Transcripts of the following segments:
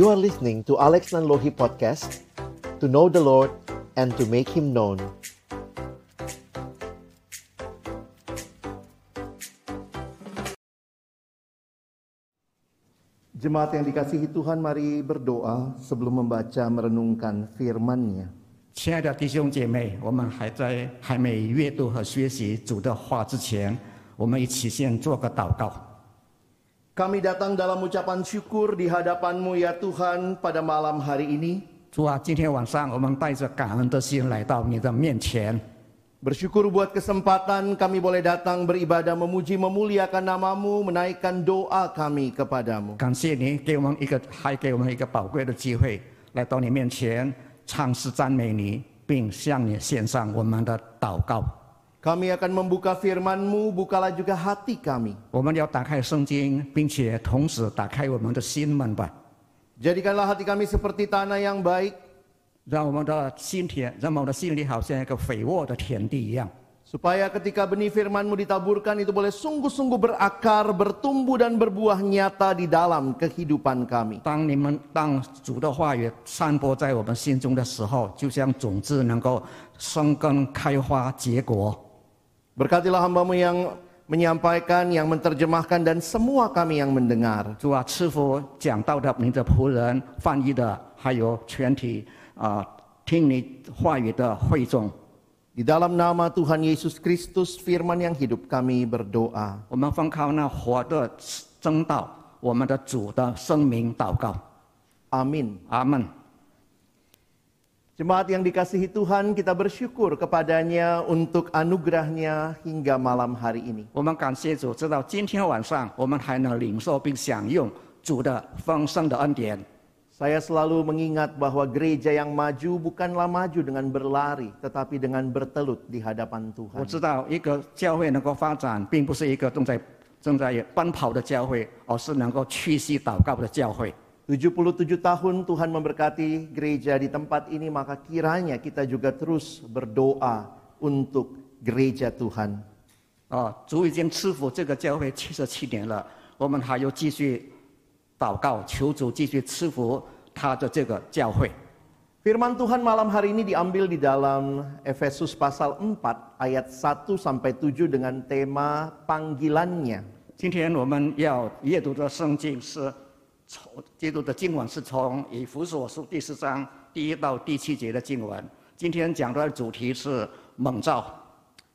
You are listening to Alex Nanlohi Podcast To know the Lord and to make Him known Jemaat yang dikasihi Tuhan, mari berdoa sebelum membaca merenungkan firman-Nya. 亲爱的弟兄姐妹，我们还在还没阅读和学习主的话之前，我们一起先做个祷告。 Kami datang dalam ucapan syukur di hadapan-Mu ya Tuhan pada malam hari ini. 主啊，今天晚上我们带着感恩的心来到你的面前， Bersyukur buat kesempatan kami boleh datang beribadah memuji memuliakan namamu menaikkan doa kami kepadamu. 感谢你给我们一个，还给我们一个宝贵的机会，来到你面前唱诗赞美你，并向你献上我们的祷告。 Kami akan membuka firman-Mu, bukalah juga hati kami. 我们要打开圣经，并且同时打开我们的心门吧， Jadikanlah hati kami seperti tanah yang baik, 让我们的心田，让我们的心里好像一个肥沃的田地一样。 supaya ketika benih firman-Mu ditaburkan itu boleh sungguh-sungguh berakar, bertumbuh dan berbuah nyata di dalam kehidupan kami. 当你们当主的话语散播在我们心中的时候，就像种子能够生根、开花、结果。 Berkatilah hamba-Mu yang menyampaikan, yang menerjemahkan dan semua kami yang mendengar. 主啊，赐福讲道的您的仆人、翻译的，还有全体啊、听你话语的会众， Di dalam nama Tuhan Yesus Kristus firman yang hidup kami berdoa. 我们奉靠那活的真道，我们的主的声明祷告。 Amin. 阿门。 Jemaat yang dikasihi Tuhan, kita bersyukur kepadanya untuk anugerahnya hingga malam hari ini. 我们感谢主，直到今天晚上，我们还能领受并享用主的丰盛的恩典。 Saya selalu mengingat bahwa gereja yang maju bukanlah maju dengan berlari, tetapi dengan bertelut di hadapan 我 Tuhan. 知道一个教会能够发展，并不是一个正在正在奔跑的教会，而是能够屈膝祷告的教会。 77 tahun Tuhan memberkati gereja di tempat ini, maka kiranya kita juga terus berdoa untuk gereja Tuhan. 啊，主已经赐福这个教会七十七年了，我们还要继续祷告，求主继续赐福他的这个教会。 Firman Tuhan malam hari ini diambil di dalam Efesus pasal 4 ayat 1 sampai 7 dengan tema panggilannya. 今天我们要阅读的圣经是 从基督的经文是从以弗所书第四章第一到第七节的经文。今天讲的主题是蒙召。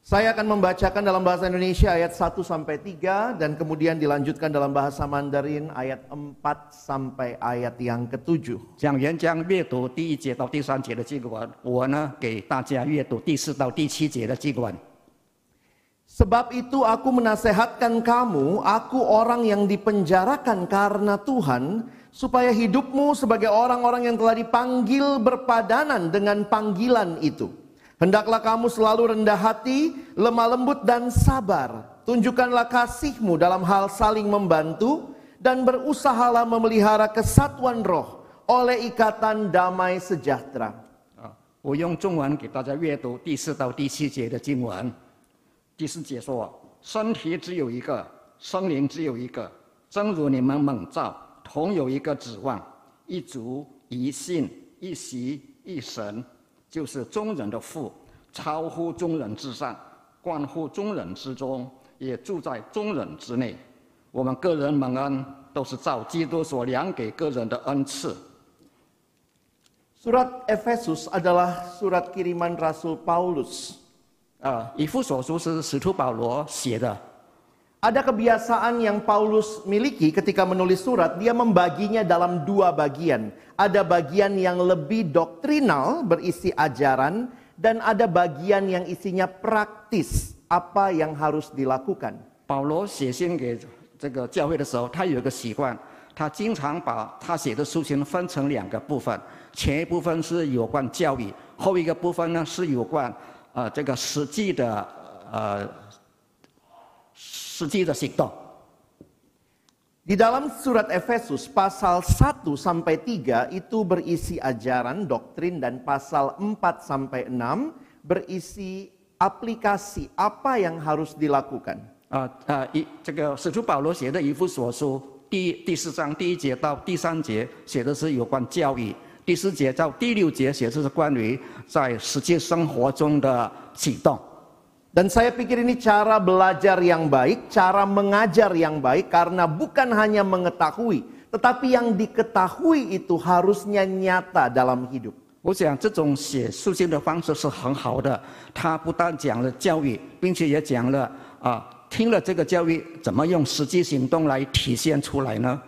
Saya akan membacakan dalam bahasa Indonesia ayat 1 sampai 3 dan kemudian dilanjutkan dalam bahasa Mandarin ayat 4 sampai ayat yang ketujuh. 讲员将阅读第一节到第三节的经文，我呢给大家阅读第四到第七节的经文。Sebab itu aku menasehatkan kamu, aku orang yang dipenjarakan karena Tuhan, supaya hidupmu sebagai orang-orang yang telah dipanggil berpadanan dengan panggilan itu. Hendaklah kamu selalu rendah hati, lemah lembut dan sabar. Tunjukkanlah kasihmu dalam hal saling membantu dan berusahalah memelihara kesatuan roh oleh ikatan damai sejahtera. 啊，我用中文给大家阅读第四到第七节的经文。 第四节说：“身体只有一个，生灵只有一个，正如你们蒙召，同有一个指望，一族一信一席一神，就是众人的父，超乎众人之上，关乎众人之中，也住在众人之内。我们个人蒙恩，都是照基督所量给个人的恩赐。” Surat Efesus adalah surat kiriman Rasul Paulus 啊，以弗所书是使徒保罗写的。 Ada kebiasaan yang Paulus miliki ketika menulis surat, dia membaginya dalam dua bagian. Ada bagian yang lebih doktrinal, berisi ajaran, dan ada bagian yang isinya praktis, apa yang harus dilakukan. 保罗写信给这个教会的时候，他有一个习惯，他经常把他写的书信分成两个部分，前一部分是有关教育，后一个部分呢是有关 呃这个实际的呃实际的行动。 Di dalam surat Efesus pasal 1 sampai 3 itu berisi ajaran, doktrin dan pasal 4 sampai 6 berisi aplikasi apa yang harus dilakukan. 啊啊，一这个使徒保罗写的《以弗所书》 第第四章第一节到第三节写的是有关教育， 第四节到第六节写的是关于在实际生活中的启动。Dan saya pikir ini cara belajar yang baik, cara mengajar yang baik karena bukan hanya mengetahui, tetapi yang diketahui itu harusnya nyata dalam hidup. 我想这种写书信的方式是很好的，他不但讲了教育，并且也讲了啊，听了这个教育怎么用实际行动来体现出来呢？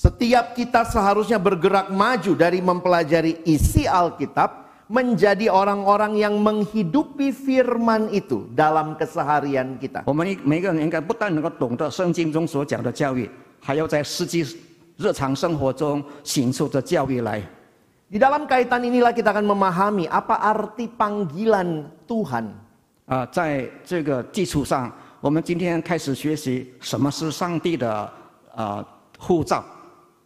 Setiap kita seharusnya bergerak maju dari mempelajari isi Alkitab menjadi orang-orang yang menghidupi firman itu dalam keseharian kita. 我们一每个人应该不但能够懂得圣经中所讲的教育，还要在实际日常生活中行出这教育来。 Di dalam kaitan inilah kita akan memahami apa arti panggilan Tuhan. 啊，在这个基础上，我们今天开始学习什么是上帝的啊护照。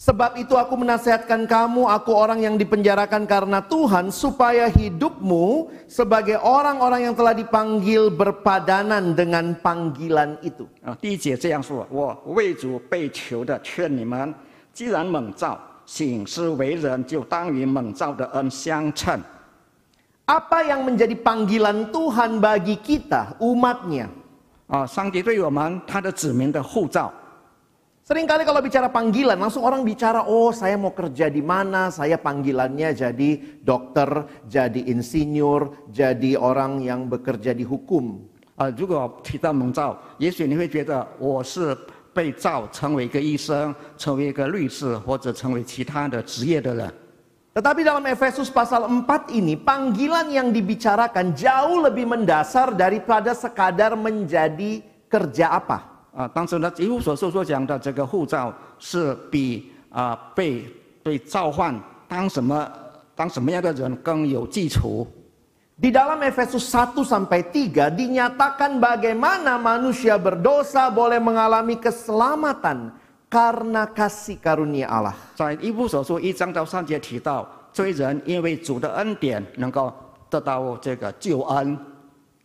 sebab itu aku menasihatkan kamu, aku orang yang dipenjarakan karena Tuhan, supaya hidupmu sebagai orang-orang yang telah dipanggil berpadanan dengan panggilan itu. 啊，第一节这样说：“我为主被囚的，劝你们，既然蒙召行事为人，就当与蒙召的恩相称。 Apa yang menjadi panggilan Tuhan bagi kita, umatnya? ”啊，上帝对我们他的子民的护照， Seringkali kalau bicara panggilan, langsung orang bicara, oh saya mau kerja di mana, saya panggilannya jadi dokter, jadi insinyur, jadi orang yang bekerja di hukum. 啊，如果提到蒙召，也许你会觉得我是被召成为一个医生，成为一个律师，或者成为其他的职业的人。 Tetapi dalam Efesus pasal 4 ini, panggilan yang dibicarakan jauh lebih mendasar daripada sekadar menjadi kerja apa. 啊，当时呢，一无所述所讲的这个护照是比啊被被召唤当什么当什么样的人更有基础。 Di dalam Efesus 1 sampai 3 dinyatakan bagaimana manusia berdosa boleh mengalami keselamatan karena kasih karunia Allah. 在一无所述一章到三节提到，罪人因为主的恩典能够得到这个救恩。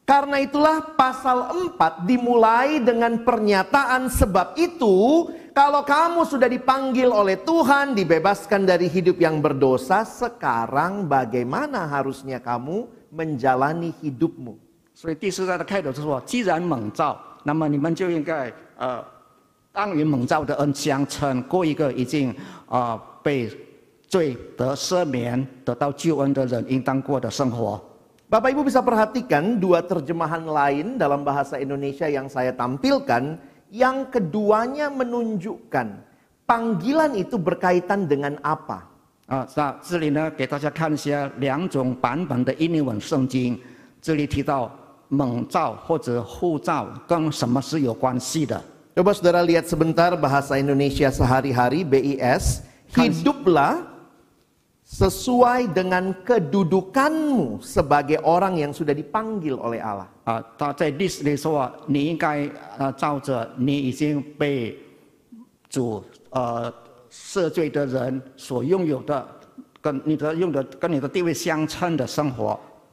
Karena itulah pasal 4 dimulai dengan pernyataan sebab itu kalau kamu sudah dipanggil oleh Tuhan dibebaskan dari hidup yang berdosa sekarang bagaimana harusnya kamu menjalani hidupmu 所以第四章的开头就说：既然蒙召，那么你们就应该呃，当与蒙召的恩相称，过一个已经啊、呃被罪得赦免、得到救恩的人应当过的生活。 Bapak Ibu bisa perhatikan dua terjemahan lain dalam bahasa Indonesia yang saya tampilkan yang keduanya menunjukkan panggilan itu berkaitan dengan apa 啊，那这里呢，给大家看一下两种版本的印尼文圣经。这里提到蒙召或者护照跟什么是有关系的？ Coba saudara lihat sebentar bahasa Indonesia sehari-hari BIS. Hiduplah sesuai dengan kedudukanmu sebagai orang yang sudah dipanggil oleh Allah. 啊，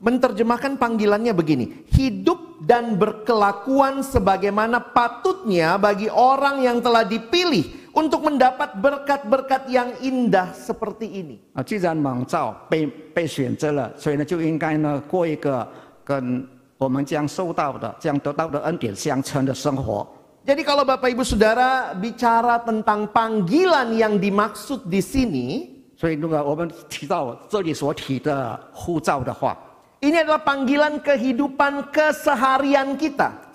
menerjemahkan panggilannya begini, hidup dan berkelakuan sebagaimana patutnya bagi orang yang telah dipilih untuk mendapat berkat-berkat yang indah seperti ini. 啊，既然蒙召被被选择了，所以呢就应该呢过一个跟我们将受到的、将得到的恩典相称的生活。 Jadi kalau Bapak Ibu Saudara bicara tentang panggilan yang dimaksud di sini, 所以，如果我们提到这里所提的护照的话， ini adalah panggilan kehidupan keseharian kita.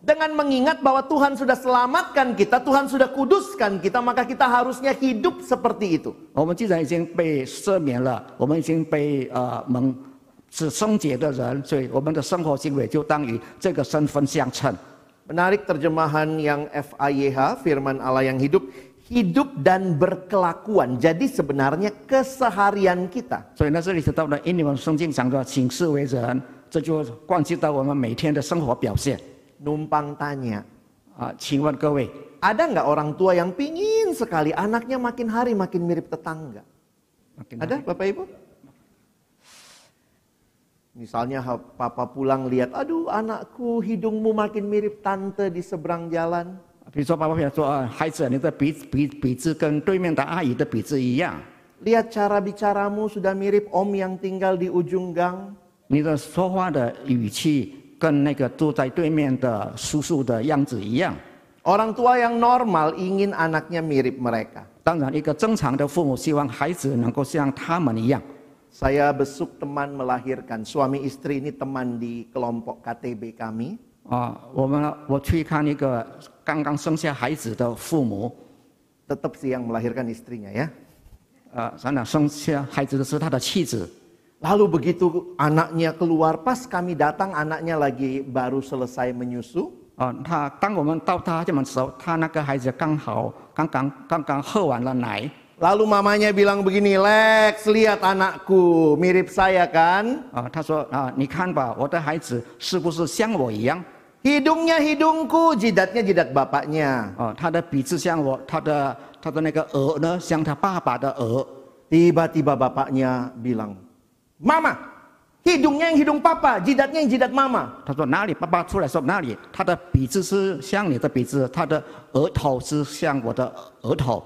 Dengan mengingat bahwa Tuhan sudah selamatkan kita, Tuhan sudah kuduskan kita, maka kita harusnya hidup seperti itu. Menarik terjemahan yang FIYH, firman Allah yang hidup hidup dan berkelakuan. Jadi sebenarnya keseharian kita. 所以呢，这里提到了因你们圣经讲的行事为人，这就关系到我们每天的生活表现 Numpang tanya, 啊。请问各位， ada nggak orang tua yang pingin sekali anaknya makin hari makin mirip tetangga? Ada Bapak Ibu? Misalnya ha- papa pulang lihat, aduh anakku hidungmu makin mirip tante di seberang jalan. 比如说，爸爸比如说啊，孩子，你的鼻鼻鼻子跟对面的阿姨的鼻子一样， Lihat cara bicaramu sudah mirip om yang tinggal di ujung gang. 你的说话的语气跟那个住在对面的叔叔的样子一样。 Orang tua yang normal ingin anaknya mirip mereka. 当然，一个正常的父母希望孩子能够像他们一样。 Saya besuk teman melahirkan, suami istri ini teman di kelompok KTB kami. 啊，我们我去看一个刚刚生下孩子的父母， Tetap sih yang melahirkan istrinya ya. 啊，想想生下孩子的是他的妻子， Lalu begitu anaknya keluar, pas kami datang anaknya lagi baru selesai menyusu. 啊，他当我们到他家门的时候，他那个孩子刚好刚刚刚刚喝完了奶， Lalu mamanya bilang begini, Lex lihat anakku, mirip saya kan? 啊，他说啊，你看吧，我的孩子是不是像我一样？ Hidungnya hidungku, jidatnya jidat bapaknya. 啊，他的鼻子像我，他的他的那个额呢，像他爸爸的额。 Tiba-tiba bapaknya bilang, Mama, hidungnya yang hidung papa, jidatnya yang jidat mama. 他说哪里？爸爸出来说哪里？他的鼻子是像你的鼻子，他的额头是像我的额头。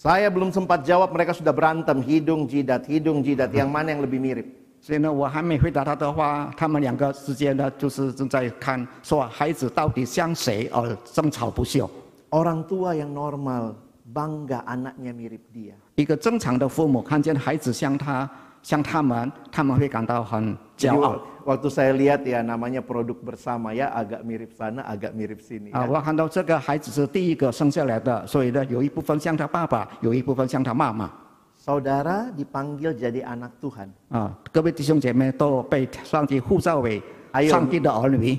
Saya belum sempat jawab, mereka sudah berantem. Hidung, jidat, hidung, jidat. Yang mana yang lebih mirip? 所以呢，我还没回答他的话，他们两个之间呢，就是正在看说孩子到底像谁而争吵不休。 Orang tua yang normal, bangga anaknya mirip dia. 一个正常的父母看见孩子像他， 像他们，他们会感到很 Jadi 骄傲。 waktu saya lihat ya namanya produk bersama ya agak mirip sana, agak mirip sini. 啊， Ya. 我看到这个孩子是第一个生下来的，所以呢，有一部分像他爸爸，有一部分像他妈妈。 Saudara dipanggil jadi anak Tuhan. 啊，各位弟兄姐妹都被上帝呼召为还有上帝的儿女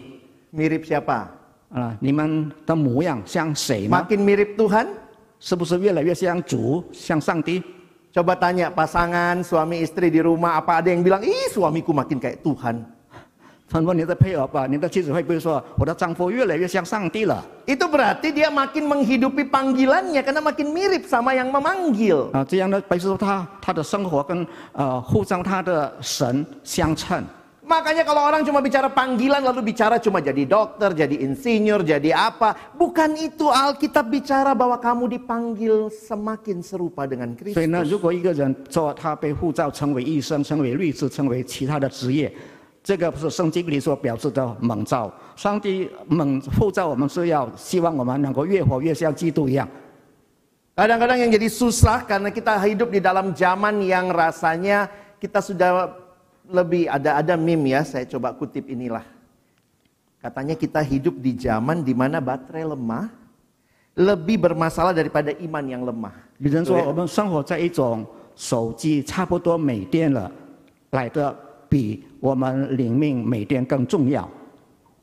Mirip siapa? 啊，你们的模样像谁呢？ Makin mirip Tuhan? 是不是越来越像主，像上帝？ Coba tanya pasangan, suami istri di rumah, apa ada yang bilang, ih suamiku makin kayak Tuhan. Itu berarti dia makin menghidupi panggilannya karena makin mirip sama yang memanggil. Uh, 这样呢，表示说他他的生活跟呃呼召他的神相称。 Makanya kalau orang cuma bicara panggilan lalu bicara cuma jadi dokter, jadi insinyur, jadi apa. Bukan itu Alkitab bicara bahwa kamu dipanggil semakin serupa dengan 所以呢， Kristus. 如果一个人说他被呼召成为医生、成为律师、成为其他的职业，这个不是圣经里所表示的蒙召。上帝蒙呼召我们是要希望我们能够越活越像基督一样。 Kadang-kadang yang jadi susah karena kita hidup di dalam zaman yang rasanya kita sudah lebih ada ada meme ya, saya coba kutip inilah. Katanya kita hidup di zaman di mana baterai lemah lebih bermasalah daripada iman yang lemah. 有人说 Betul ya? 我们生活在一种手机差不多没电了，来的比我们灵命每电更重要。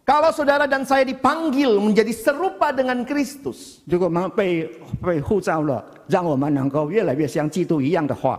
Kalau saudara dan saya dipanggil menjadi serupa dengan Kristus, 如果我们被被呼召了，让我们能够越来越像基督一样的话，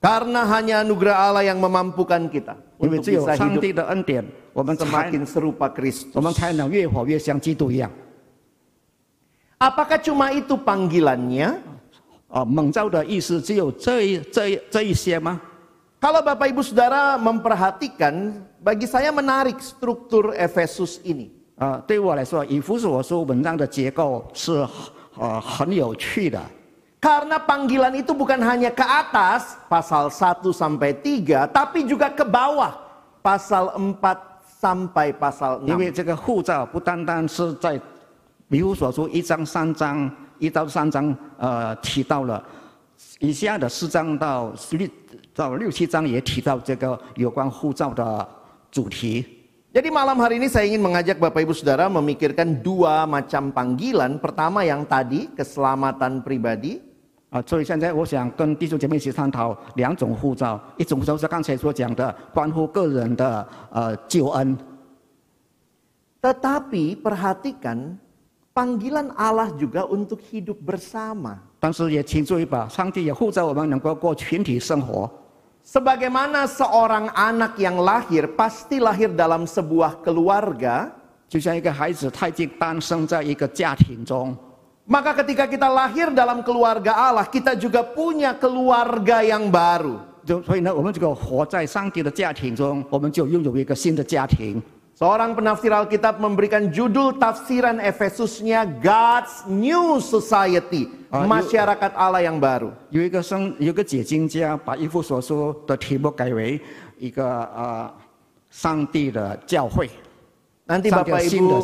Karena hanya anugerah Allah yang memampukan kita 因为 untuk 只有 bisa 上 hidup 帝的恩典，我们才 semakin serupa Kristus. 我们才能越活越像基督一样。 Apakah cuma itu panggilannya? 啊，蒙召的意思只有这一这一这一些吗？ Kalau Bapak Ibu Saudara memperhatikan, bagi saya menarik struktur Efesus ini. 啊、对我来说，以弗所书文章的结构是呃很有趣的。 Karena panggilan itu bukan hanya ke atas, pasal 1 sampai 3, tapi juga ke bawah, pasal 4 sampai pasal 6. 因为这个护照不单单是在以弗所书一章、三章一到三章呃提到了，以下的四章到六到六七章也提到这个有关护照的主题。 Jadi malam hari ini saya ingin mengajak Bapak Ibu Saudara memikirkan dua macam panggilan. Pertama yang tadi, keselamatan pribadi. 啊，所以现在我想跟弟兄姐妹一起探讨两种护照，一种就是刚才所讲的关乎个人的呃救恩，Tetapi perhatikan, panggilan Allah juga untuk hidup bersama. 但是也请注意吧，上帝也护照我们能够过群体生活。Sebagaimana seorang anak yang lahir pasti lahir dalam sebuah keluarga, 就像一个孩子，他已经诞生在一个家庭中，Maka ketika kita lahir dalam keluarga Allah, kita juga punya keluarga yang baru. Seorang penafsir Alkitab memberikan judul tafsiran Efesusnya God's New Society, ah, masyarakat Allah yang baru. Nanti Bapak Ibu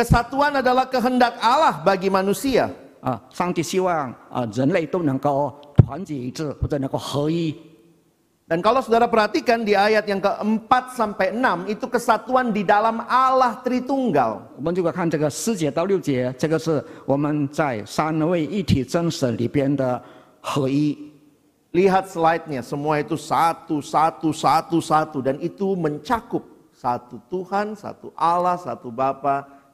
Kesatuan adalah kehendak Allah bagi manusia. Uh, Dan kalau saudara perhatikan di ayat yang keempat sampai enam itu kesatuan di dalam Allah Tritunggal. Lihat slide-nya, semua itu satu, satu, satu, satu. Dan itu mencakup satu Tuhan, satu Allah, satu Bapa,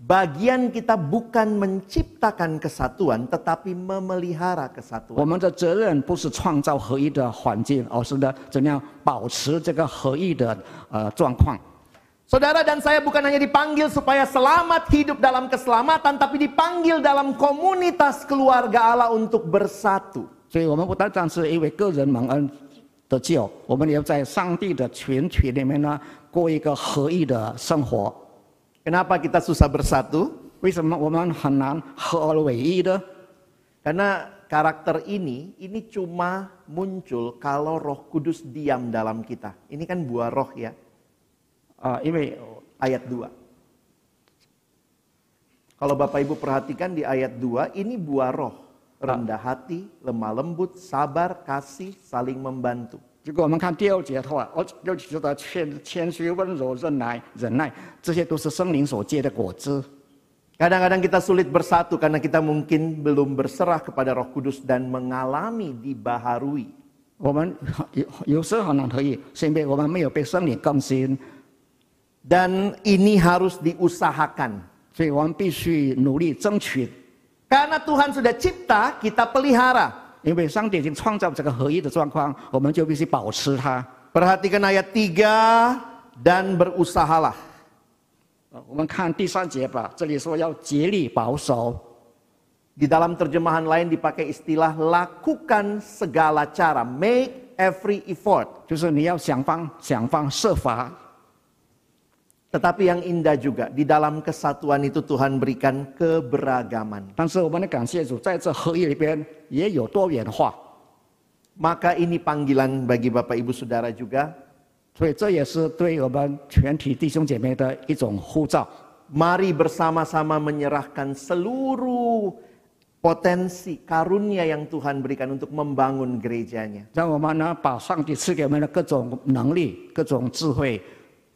Bagian kita bukan menciptakan kesatuan, tetapi memelihara kesatuan. 我们的责任不是创造合一的环境，而是呢怎样保持这个合一的呃状况。 Saudara dan saya bukan hanya dipanggil supaya selamat hidup dalam keselamatan, tapi dipanggil dalam komunitas keluarga Allah untuk bersatu. 所以我们不单单是因为个人蒙恩得救，我们也要在上帝的群体里面呢过一个合一的生活。 Kenapa kita susah bersatu? Iya Karena karakter ini, ini cuma muncul kalau roh kudus diam dalam kita. Ini kan buah roh ya. Ini ayat 2. Kalau Bapak Ibu perhatikan di ayat 2, ini buah roh. Rendah hati, lemah lembut, sabar, kasih, saling membantu. 如果我们看第二节的话，哦，六节的谦谦虚、温柔、忍耐、忍耐，这些都是圣灵所结的果子。 Kadang-kadang kita sulit bersatu karena kita mungkin belum berserah kepada Roh Kudus dan mengalami dibaharui. 我们有有时候很难合一，是因为我们没有被圣灵更新， Dan ini harus diusahakan. 所以我们必须努力争取， Karena Tuhan sudah cipta, kita pelihara. 因为上帝已经创造这个合一的状况，我们就必须保持它。 Perhatikan ayat 3 dan berusahalah. 呃我们看第三节吧，这里说要竭力保守， Di dalam terjemahan lain dipakai istilah lakukan segala cara, make every effort. 就是你要想方想方设法。 Tetapi yang indah juga, di dalam kesatuan itu Tuhan berikan keberagaman. 但是我们的感谢主，在这合一里边也有多元化， Maka ini panggilan bagi Bapak Ibu Saudara juga. 所以这也是对我们全体弟兄姐妹的一种呼召。 Mari bersama-sama menyerahkan seluruh potensi karunia yang Tuhan berikan untuk membangun gerejanya. 让我们呢把上帝赐给我们的各种能力、各种智慧，一起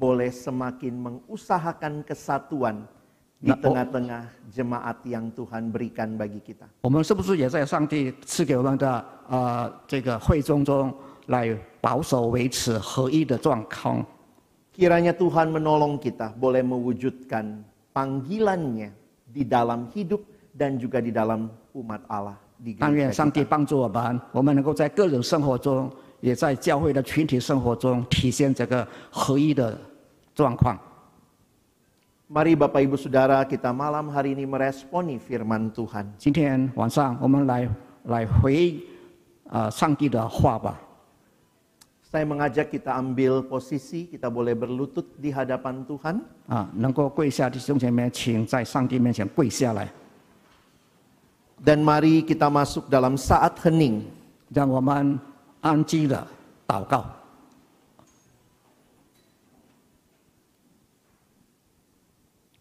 boleh semakin mengusahakan kesatuan di Nah, oh. tengah-tengah jemaat yang Tuhan berikan bagi kita? 我们是不是也在上帝赐给我们的呃这个会中中来保守维持合一的状况？ Kiranya Tuhan menolong kita boleh mewujudkan panggilannya di dalam hidup dan juga di dalam umat Allah. Di 但愿 gereja 上帝 kita. 帮助我们，我们能够在个人生活中，也在教会的群体生活中体现这个合一的 状况。 Mari Bapak Ibu Saudara kita malam hari ini meresponi firman Tuhan. 今天晚上我们来来回呃上帝的话吧。 Saya mengajak kita ambil posisi, kita boleh berlutut di hadapan Tuhan. 啊，能够跪下弟兄姐妹，请在上帝面前跪下来， Dan mari kita masuk dalam saat hening. 让我们安静的祷告。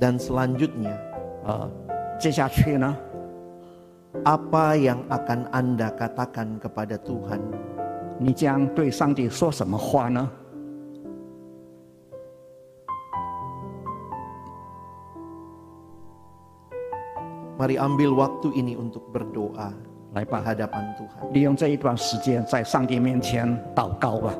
Dan selanjutnya, 呃，接下去呢， apa yang akan Anda katakan kepada Tuhan? 你将对上帝说什么话呢？ Mari ambil waktu ini untuk berdoa 来 di 吧， hadapan Tuhan. 利用这一段时间在上帝面前祷告吧。